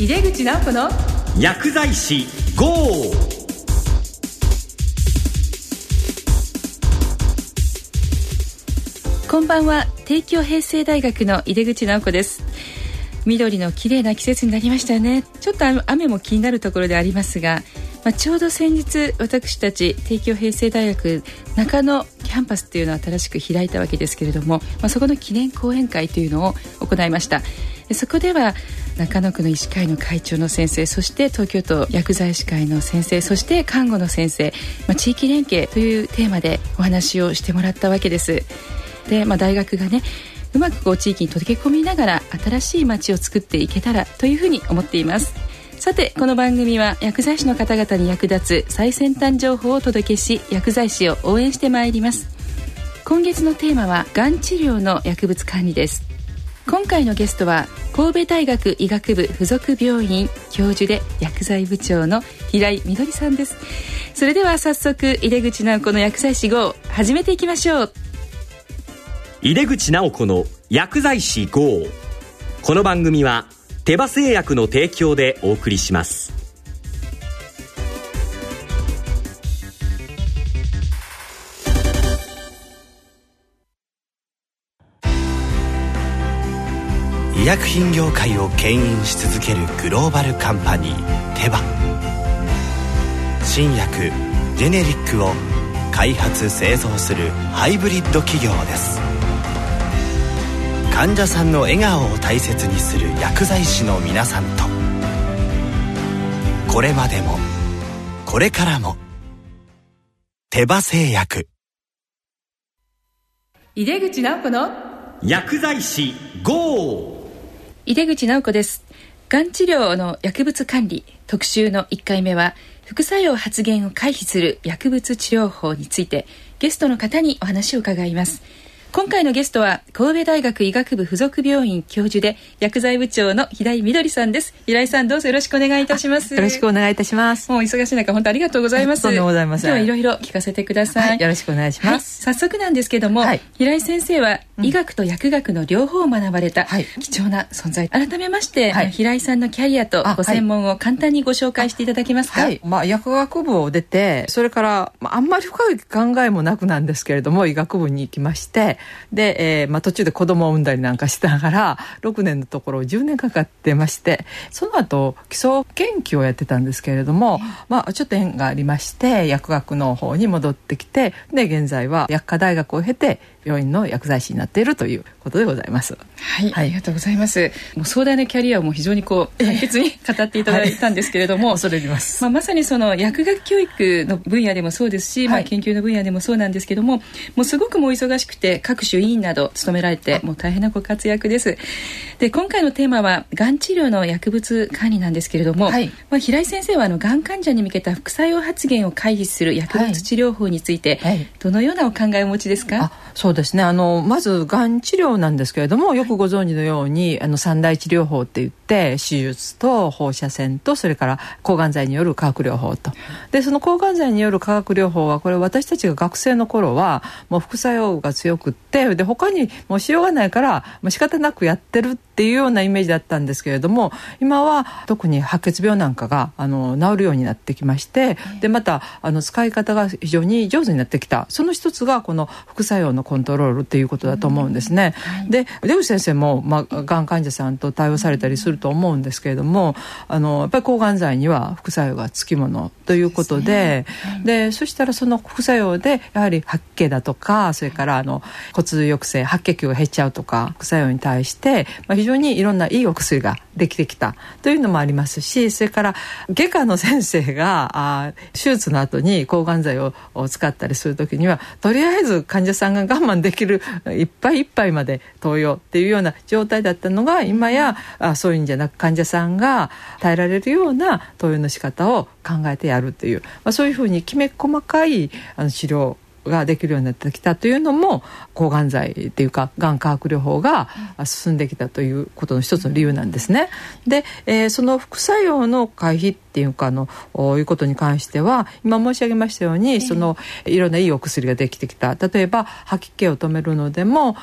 井出口直子の薬剤師 GO! こんばんは。帝京平成大学の井出口直子です。緑の綺麗な季節になりましたよね。ちょっと雨も気になるところでありますがまあ、ちょうど先日私たち帝京平成大学中野キャンパスというのを新しく開いたわけですけれども、まあ、そこの記念講演会というのを行いましたそこでは中野区の医師会の会長の先生そして東京都薬剤師会の先生そして看護の先生、まあ、地域連携というテーマでお話をしてもらったわけです。で、まあ、大学がねうまくこう地域に溶け込みながら新しい街を作っていけたらというふうに思っています。さてこの番組は薬剤師の方々に役立つ最先端情報をお届けし薬剤師を応援してまいります。今月のテーマはがん治療の薬物管理です。今回のゲストは神戸大学医学部附属病院教授で薬剤部長の平井みどりさんです。それでは早速井出口直子の薬剤師号始めていきましょう。井出口直子の薬剤師号。この番組は手羽製薬の提供でお送りします。医薬品業界を牽引し続けるグローバルカンパニーテバ。新薬ジェネリックを開発製造するハイブリッド企業です。患者さんの笑顔を大切にする薬剤師の皆さんと。これまでもこれからも手羽製薬。井出口直子の薬剤師 GO! 井出口直子です。がん治療の薬物管理特集の1回目は副作用発現を回避する薬物治療法についてゲストの方にお話を伺います。今回のゲストは神戸大学医学部附属病院教授で薬剤部長の平井みどりさんです。平井さんどうぞよろしくお願いいたします。よろしくお願いいたします。もう忙しい中本当ありがとうございます。とんでもございません。今日はいろいろ聞かせてください、はい、よろしくお願いします、はい、早速なんですけども、はい、平井先生は医学と薬学の両方を学ばれた貴重な存在、改めまして、平井さんのキャリアとご専門を簡単にご紹介していただけますか？まあ薬学部を出てそれからまああんまり深い考えもなくなんですけれども医学部に行きましてで、えーまあ、途中で子供を産んだりなんかしながら6年のところ10年かかってましてその後基礎研究をやってたんですけれども、まあ、ちょっと縁がありまして薬学の方に戻ってきてで現在は薬科大学を経て病院の薬剤師になっているということでございます。はい、はい、ありがとうございます。もう壮大なキャリアをも非常にこう簡潔に語っていただいたんですけれども、はい、恐れ入ります。まあまさにその薬学教育の分野でもそうですし、はい、まあ研究の分野でもそうなんですけども、もうすごくもう忙しくて各種委員など務められてもう大変なご活躍です。で今回のテーマはがん治療の薬物管理なんですけれども、はい、まあ平井先生はあのがん患者に向けた副作用発言を回避する薬物治療法について、どのようなお考えをお持ちですか？そうですね。あのまずがん治療なんですけれどもよくご存知のようにあの三大治療法って言って手術と放射線とそれから抗がん剤による化学療法と。でその抗がん剤による化学療法はこれ私たちが学生の頃はもう副作用が強くってで他にもうしようがないからもう仕方なくやってるっていうようなイメージだったんですけれども今は特に白血病なんかがあの治るようになってきましてでまたあの使い方が非常に上手になってきた。その一つがこの副作用のコントロールっていうことだと思うんですね。はい、で出口先生も、まあ、がん患者さんと対応されたりすると思うんですけれどもあのやっぱり抗がん剤には副作用がつきものということでで、ね。はい、そしたらその副作用でやはり白血だとかそれからあの骨抑制白血球が減っちゃうとか副作用に対して、まあ、非常にいろんないいお薬ができてきたというのもありますしそれから外科の先生が あ手術の後に抗がん剤を使ったりする時にはとりあえず患者さんが我慢できるいっぱいいっぱいまで投与っていうような状態だったのが今やあそういうんじゃなく患者さんが耐えられるような投与の仕方を考えてやるという、まあ、そういうふうにきめ細かいあの治療ができるようになってきたというのも抗がん剤っていうかがん化学療法が進んできたということの一つの理由なんですね。で、えー、その副作用の回避っっていうかあのいうことに関しては今申し上げましたように、そのいろんないいお薬ができてきた。例えば吐き気を止めるのでも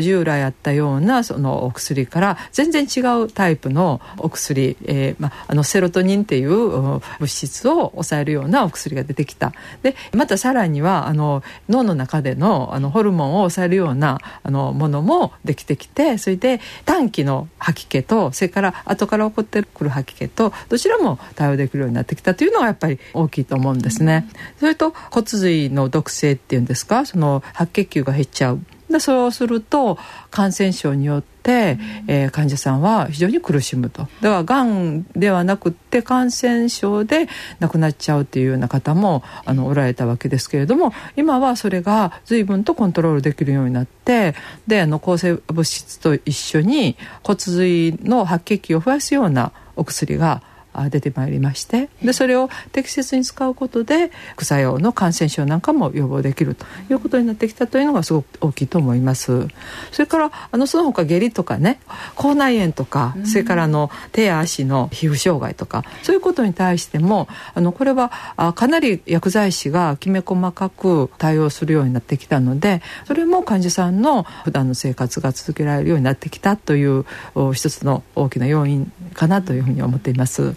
従来あったようなそのお薬から全然違うタイプのお薬、えーま、あのセロトニンっていう物質を抑えるようなお薬が出てきた。でまたさらにはあの脳の中でのあのホルモンを抑えるようなあのものもできてきてそれで短期の吐き気とそれから後から起こってくる吐き気とどちらも対応できるようになってきたというのがやっぱり大きいと思うんですね。それと骨髄の毒性っていうんですか？その白血球が減っちゃう。でそうすると感染症によって、えー、患者さんは非常に苦しむと。だからがんではなくって感染症で亡くなっちゃうっていうような方もあのおられたわけですけれども今はそれが随分とコントロールできるようになってであの抗生物質と一緒に骨髄の白血球を増やすようなお薬が出てまいりましてでそれを適切に使うことで副作用の感染症なんかも予防できるということになってきたというのがすごく大きいと思います。それからあのその他下痢とかね口内炎とか、それからあの手や足の皮膚障害とかそういうことに対してもあのこれはあかなり薬剤師がきめ細かく対応するようになってきたのでそれも患者さんの普段の生活が続けられるようになってきたという一つの大きな要因かなというふうに思っています。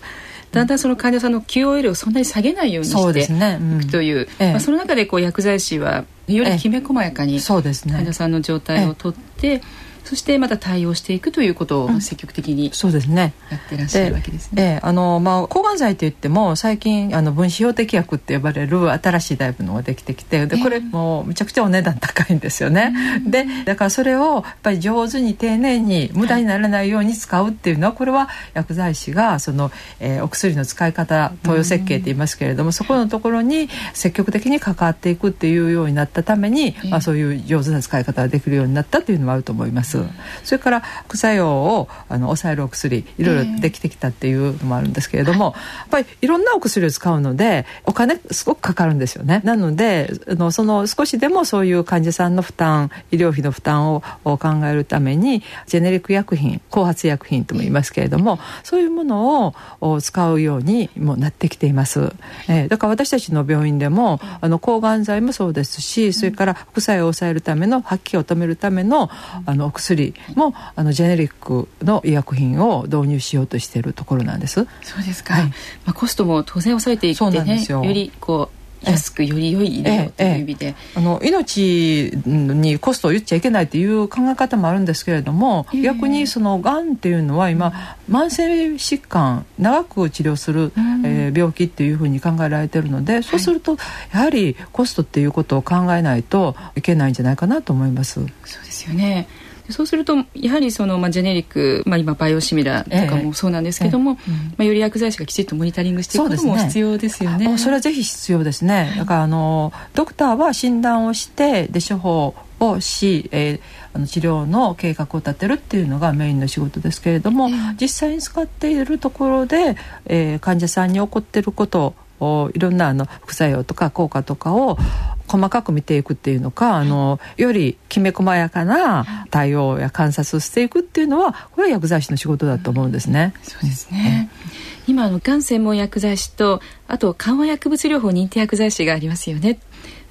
だんだんその患者さんの QOL をそんなに下げないようにしていくという、ねうん、まあ、その中でこう薬剤師はよりきめ細やかに患者さんの状態をとって、そしてまた対応していくということを積極的に、そうですねやってらっしゃるわけですね。えあのまあ抗がん剤といっても最近あの分子標的薬って呼ばれる新しいタイプのができてきてでこれもめちゃくちゃお値段高いんですよね。でだからそれをやっぱり上手に丁寧に無駄にならないように使うっていうのはこれは薬剤師がその、えー、お薬の使い方投与設計って言いますけれどもそこのところに積極的に関わっていくっていうようになったために、まあ、そういう上手な使い方ができるようになったというのもあると思います。それから副作用をあの抑えるお薬いろいろできてきたっていうのもあるんですけれども、やっぱりいろんなお薬を使うのでお金すごくかかるんですよね。なのであのその少しでもそういう患者さんの負担医療費の負担を考えるためにジェネリック薬品後発薬品とも言いますけれどもそういうものを使うようにもなってきています。えー、だから私たちの病院でもあの抗がん剤もそうですしそれから副作用を抑えるための吐き気を止めるためのあのお薬もあのジェネリックの医薬品を導入しようとしているところなんです。そうですか。はい、まあコストも当然抑えていってね、よ。りこう安くより良い医療という意味で、えええ、あの命にコストを言っちゃいけないという考え方もあるんですけれども、逆にそのがんっていうのは今、慢性疾患長く治療する、うん、えー、病気っていうふうに考えられてるのでそうすると、やはりコストっていうことを考えないといけないんじゃないかなと思います。そうですよねそうするとやはりその、まあ、ジェネリック、まあ、今バイオシミラーとかもそうなんですけども、ええ。え、まあ、より薬剤師がきちっとモニタリングしていくことも必要ですよね。そ、ね、それはぜひ必要ですね。だからあのドクターは診断をしてで処方をし、えー、あの治療の計画を立てるっていうのがメインの仕事ですけれども、実際に使っているところで、えー、患者さんに起こっていることをいろんなあの副作用とか効果とかを細かく見ていくっていうのか、あのよりきめ細やかな対応や観察をしていくっていうのはこれは薬剤師の仕事だと思うんですね。そうですね、今のがん専門薬剤師とあと緩和薬物療法認定薬剤師がありますよね。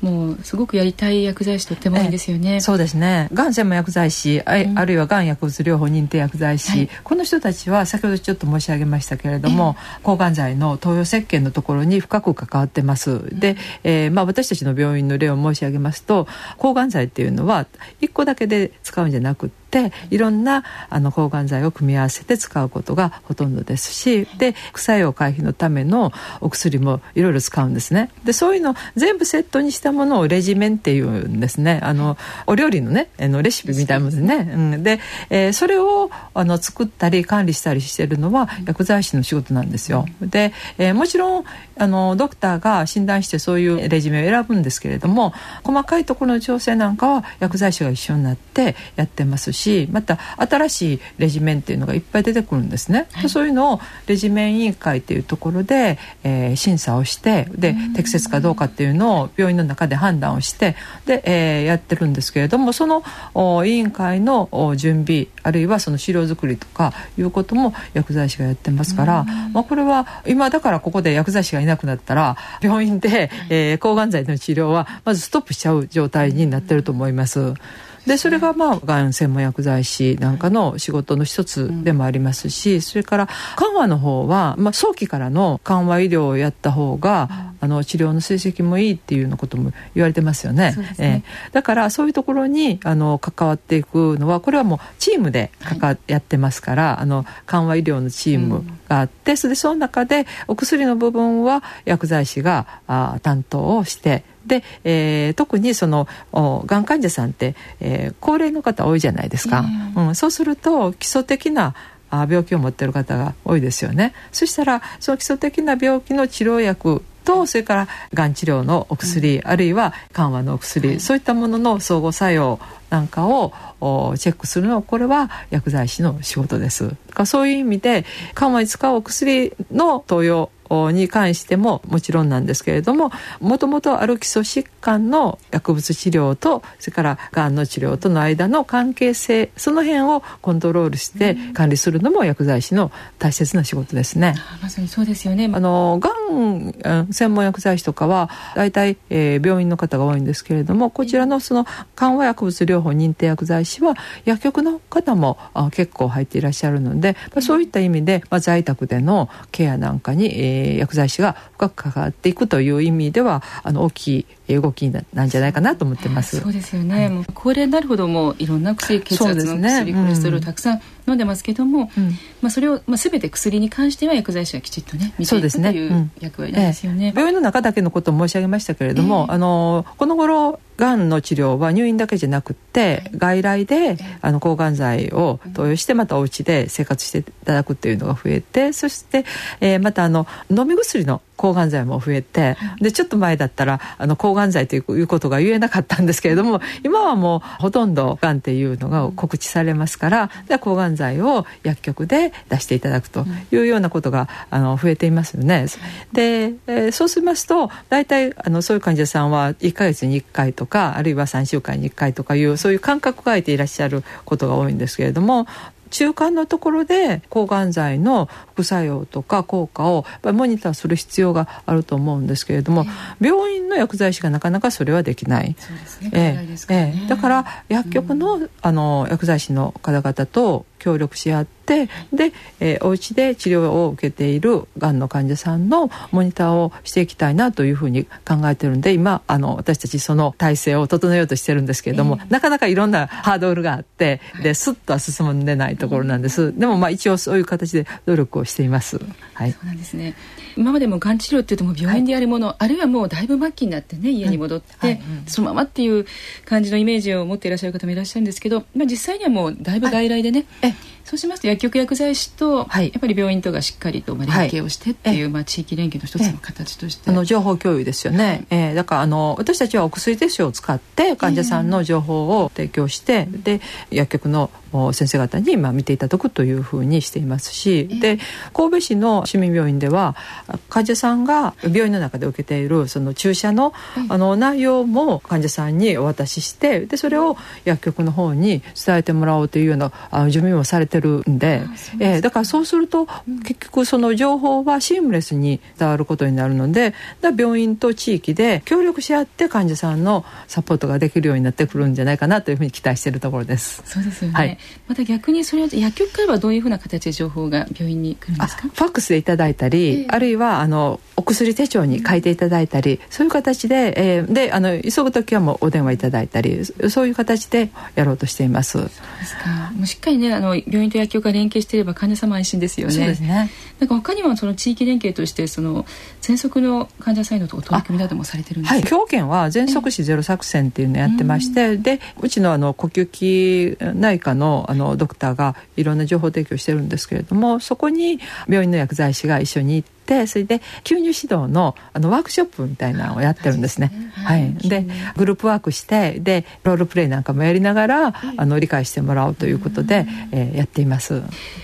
もうすごくやりたい薬剤師とってもいいですよね。そうですね。がん専門薬剤師、あ,、あるいはがん薬物療法認定薬剤師、はい、この人たちは先ほどちょっと申し上げましたけれども、抗がん剤の投与設計のところに深く関わってます。で、えー、まあ私たちの病院の例を申し上げますと、抗がん剤っていうのは一個だけで使うんじゃなくて。っていろんなあの抗がん剤を組み合わせて使うことがほとんどですしで副作用回避のためのお薬もいろいろ使うんですねでそういうの全部セットにしたものをレジメンっていうんですね。あのお料理のねあのレシピみたいなものですね、うん、で、えー、それをあの作ったり管理したりしてるのは薬剤師の仕事なんですよ。で、えー、もちろんあのドクターが診断してそういうレジメを選ぶんですけれども細かいところの調整なんかは薬剤師が一緒になってやってますしまた新しいレジメンっていうのがいっぱい出てくるんですね、はい、そういうのをレジメン委員会っていうところで、えー、審査をしてで適切かどうかっていうのを病院の中で判断をしてで、えー、やってるんですけれどもその委員会の準備あるいはその資料作りとかいうことも薬剤師がやってますから、まあ、これは今だからここで薬剤師がいなくなったら病院で、えー、抗がん剤の治療はまずストップしちゃう状態になってると思います。でそれがまあがん専門薬剤師なんかの仕事の一つでもありますし、それから緩和の方は、まあ、早期からの緩和医療をやった方が、あの治療の成績もいいっていうようなことも言われてますよね。ね。えー、だからそういうところにあの関わっていくのはこれはもうチームで関わ、はい、やってますからあの緩和医療のチームがあって、うん、それでその中でお薬の部分は薬剤師があ担当をしてで、えー、特にそのがん患者さんって、えー、高齢の方多いじゃないですか、うん、そうすると基礎的な病気を持ってる方が多いですよね。そしたらその基礎的な病気の治療薬とそれからがん治療のお薬、うん、あるいは緩和のお薬、はい、そういったものの相互作用なんかをチェックするのはこれは薬剤師の仕事です。そういう意味で緩和に使うお薬の投与に関してももちろんなんですけれどももともとある基礎疾患の薬物治療とそれからがんの治療との間の関係性その辺をコントロールして管理するのも薬剤師の大切な仕事ですね。まさにそうですよね。あのがん専門薬剤師とかは大体、えー、病院の方が多いんですけれどもこちらのその緩和薬物療法認定薬剤師は薬局の方もあ結構入っていらっしゃるので、まあ、そういった意味で、まあ、在宅でのケアなんかに、えーえー、薬剤師が深く関わっていくという意味ではあの大きい動きなんじゃないかなと思ってます。そうですよね。はい、もう高齢になるほどもいろんな薬血圧の薬、ね、コレステロールたくさん飲んでますけども、うん、まあそれをまあすべて薬に関しては薬剤師がきちっとね見ていくという役割なんですよね。ええ、病院の中だけのことを申し上げましたけれども、えー、あのこの頃がんの治療は入院だけじゃなくて外来であの抗がん剤を投与してまたお家で生活していただくっていうのが増えてそして、えー、またあの飲み薬の抗がん剤も増えてでちょっと前だったらあの抗がん剤ということが言えなかったんですけれども今はもうほとんどがんっていうのが告知されますからで抗がん剤を薬局で出していただくというようなことがあの増えていますよね。で、えー、そうしますと大体あのそういう患者さんは1か月に1回とかあるいは3週間に1回とかいうそういう間隔が空いていらっしゃることが多いんですけれども中間のところで抗がん剤の副作用とか効果をモニターする必要があると思うんですけれども、えー、病院の薬剤師がなかなかそれはできない。だから薬局のうん、あの薬剤師の方々と協力し合ってで、えー、お家で治療を受けているがんの患者さんのモニターをしていきたいなというふうに考えてるんで今あの私たちその体制を整えようとしてるんですけれども、えー、なかなかいろんなハードルがあってですっとは進んでないところなんです、でもまあ一応そういう形で努力をしています。はい、そうなんですね。今までもがん治療っていうとも病院でやるもの、はい、あるいはもうだいぶ末期になってね家に戻って、そのままっていう感じのイメージを持っていらっしゃる方もいらっしゃるんですけど、まあ、実際にはもうだいぶ外来でね、Eh. そうしますと薬局薬剤師と、はい、やっぱり病院とがしっかりとまあ連携をしてっていう、まあ、地域連携の一つの形として。あの情報共有ですよね、はい、えー、だからあの私たちはお薬手帳を使って患者さんの情報を提供して、えー、で薬局の先生方にまあ見ていただくというふうにしていますし、えー、で神戸市の市民病院では患者さんが病院の中で受けているその注射の,、あの内容も患者さんにお渡ししてでそれを薬局の方に伝えてもらおうというようなあ準備もされてるんでえー、だからそうすると、結局その情報はシームレスに伝わることになるのでだ病院と地域で協力し合って患者さんのサポートができるようになってくるんじゃないかなというふうに期待しているところです。そうですよね、はい、また逆にそれは薬局からはどういうふうな形で情報が病院に来るんですか？ファックスでいただいたり、えー、あるいはあのお薬手帳に書いていただいたり、うん、そういう形で,、えー、であの急ぐ時はもうお電話いただいたりそういう形でやろうとしています。そうですか。もうしっかりねあの病院と薬局が連携していれば患者様安心ですよね。そうですね。なんか他にもその地域連携としてその喘息の患者さんの取り組みなどもされてるんですはい。兵庫県は喘息死ゼロ作戦っていうのをやってまして、でうちのあの呼吸器内科のあのドクターがいろんな情報提供してるんですけれども、そこに病院の薬剤師が一緒に行ってってそれで吸入指導のあのワークショップみたいなのをやってるんですね。はい、でグループワークしてでロールプレイなんかもやりながら、あの理解してもらおうということで、えー、やっています。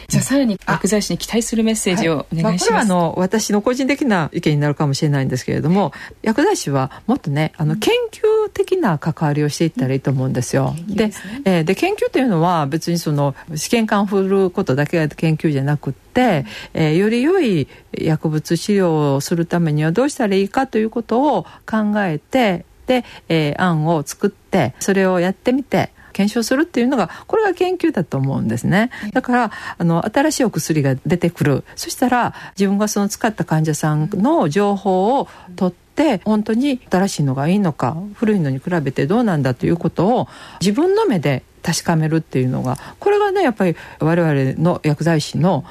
じゃあさらに薬剤師に期待するメッセージをお願いします。はいまあ、これはあの私の個人的な意見になるかもしれないんですけれども薬剤師はもっとねあの研究的な関わりをしていったらいいと思うんですよ。で、ね、えー、で研究というのは別にその試験管を振ることだけが研究じゃなくて、えー、より良い薬物治療をするためにはどうしたらいいかということを考えてで、えー、案を作ってそれをやってみて検証するっていうのがこれが研究だと思うんですね。だからあの新しいお薬が出てくる。そしたら自分がその使った患者さんの情報を取ってって本当に新しいのがいいのか古いのに比べてどうなんだということを自分の目で確かめるっていうのがこれがねやっぱり我々の薬剤師の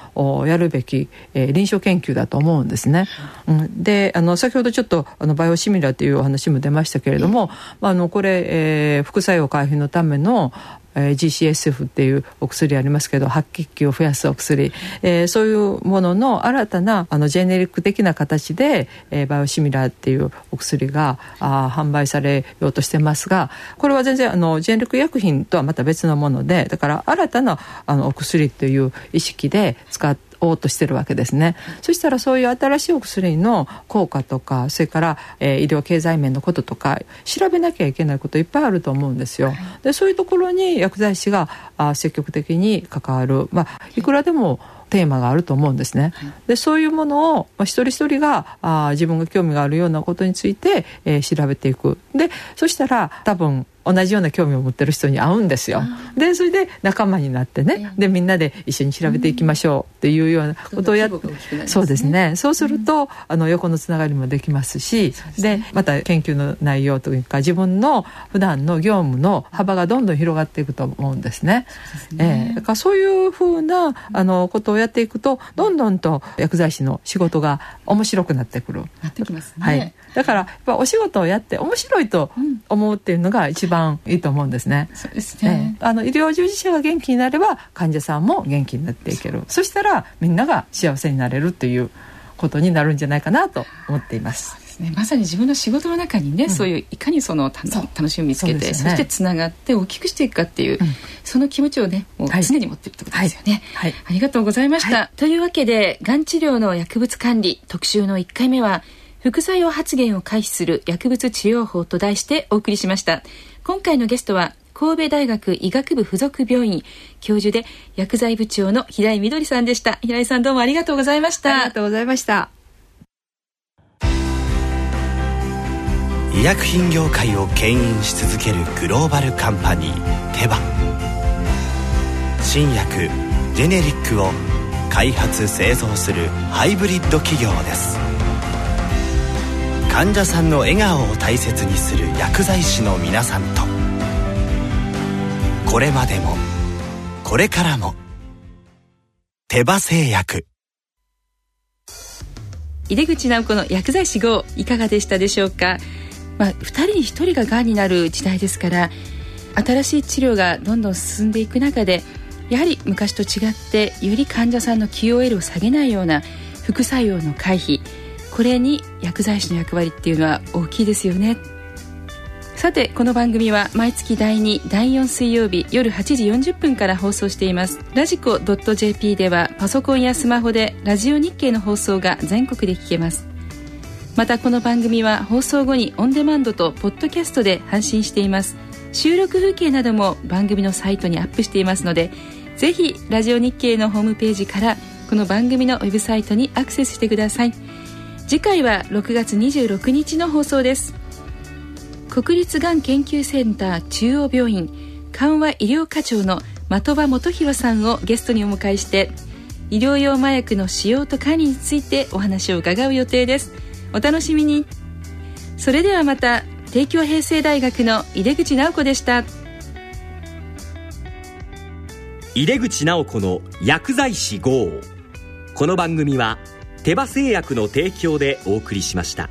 やるべき、えー、臨床研究だと思うんですね。うん、であの先ほどちょっとあのバイオシミラーというお話も出ましたけれども、まあ、あのこれ、えー、副作用回避のためのえー、GCSF っていうお薬ありますけど白血球を増やすお薬、えー、そういうものの新たなあのジェネリック的な形で、えー、バイオシミラーっていうお薬があ販売されようとしてますがこれは全然あのジェネリック薬品とはまた別のものでだから新たなあのお薬という意識で使っておうとしてるわけですね、そしたらそういう新しいお薬の効果とかそれから、えー、医療経済面のこととか調べなきゃいけないこといっぱいあると思うんですよ。でそういうところに薬剤師があ積極的に関わる、まあ、いくらでもテーマがあると思うんですね。でそういうものを、まあ、一人一人があ自分が興味があるようなことについて、えー、調べていく。でそしたら多分同じような興味を持ってる人に会うんですよ。でそれで仲間になってね。でみんなで一緒に調べていきましょう。っていうようなことをやって、ね、そうですね。そうすると、あの横のつながりもできますしで、ね、また研究の内容というか自分の普段の業務の幅がどんどん広がっていくと思うんですね。すね。えー、だからそういうふうなあのことをやっていくとどんどんと薬剤師の仕事が面白くなってくる。はい、だからやっぱお仕事をやって面白いと思うっていうのが一番番いいと思うんですね。そうですね、あの医療従事者が元気になれば患者さんも元気になっていける。そしたらみんなが幸せになれるっていうことになるんじゃないかなと思っています。ね、まさに自分の仕事の中にね、うん、そういういかにその楽しみを見つけてそ、ね,、してつながって大きくしていくかっていう、うん、その気持ちをねもう常に持ってるってことですよね、はい。はい、ありがとうございました、はい、というわけでがん治療の薬物管理特集の1回目は副作用発言を回避する薬物治療法と題してお送りしました今回のゲストは神戸大学医学部附属病院教授で薬剤部長の平井みどりさんでした。平井さんどうもありがとうございました。ありがとうございました。医薬品業界を牽引し続けるグローバルカンパニーテバ。新薬ジェネリックを開発製造するハイブリッド企業です患者さんの笑顔を大切にする薬剤師の皆さんと。これまでもこれからも手羽製薬。井出口直子の薬剤師号いかがでしたでしょうか、まあ、2人に1人ががんになる時代ですから新しい治療がどんどん進んでいく中でやはり昔と違ってより患者さんの QOL を下げないような副作用の回避これに薬剤師の役割っていうのは大きいですよね。さてこの番組は毎月第2第4水曜日夜8時40分から放送しています。ラジコ .jp ではパソコンやスマホでラジオ日経の放送が全国で聞けます。またこの番組は放送後にオンデマンドとポッドキャストで配信しています。収録風景なども番組のサイトにアップしていますのでぜひラジオ日経のホームページからこの番組のウェブサイトにアクセスしてください。次回は6月26日の放送です。国立がん研究センター中央病院緩和医療課長の的場元弘さんをゲストにお迎えして医療用麻薬の使用と管理についてお話を伺う予定です。お楽しみに。それではまた帝京平成大学の井出口直子でした。井出口直子の薬剤師号。この番組は手羽製薬の提供でお送りしました。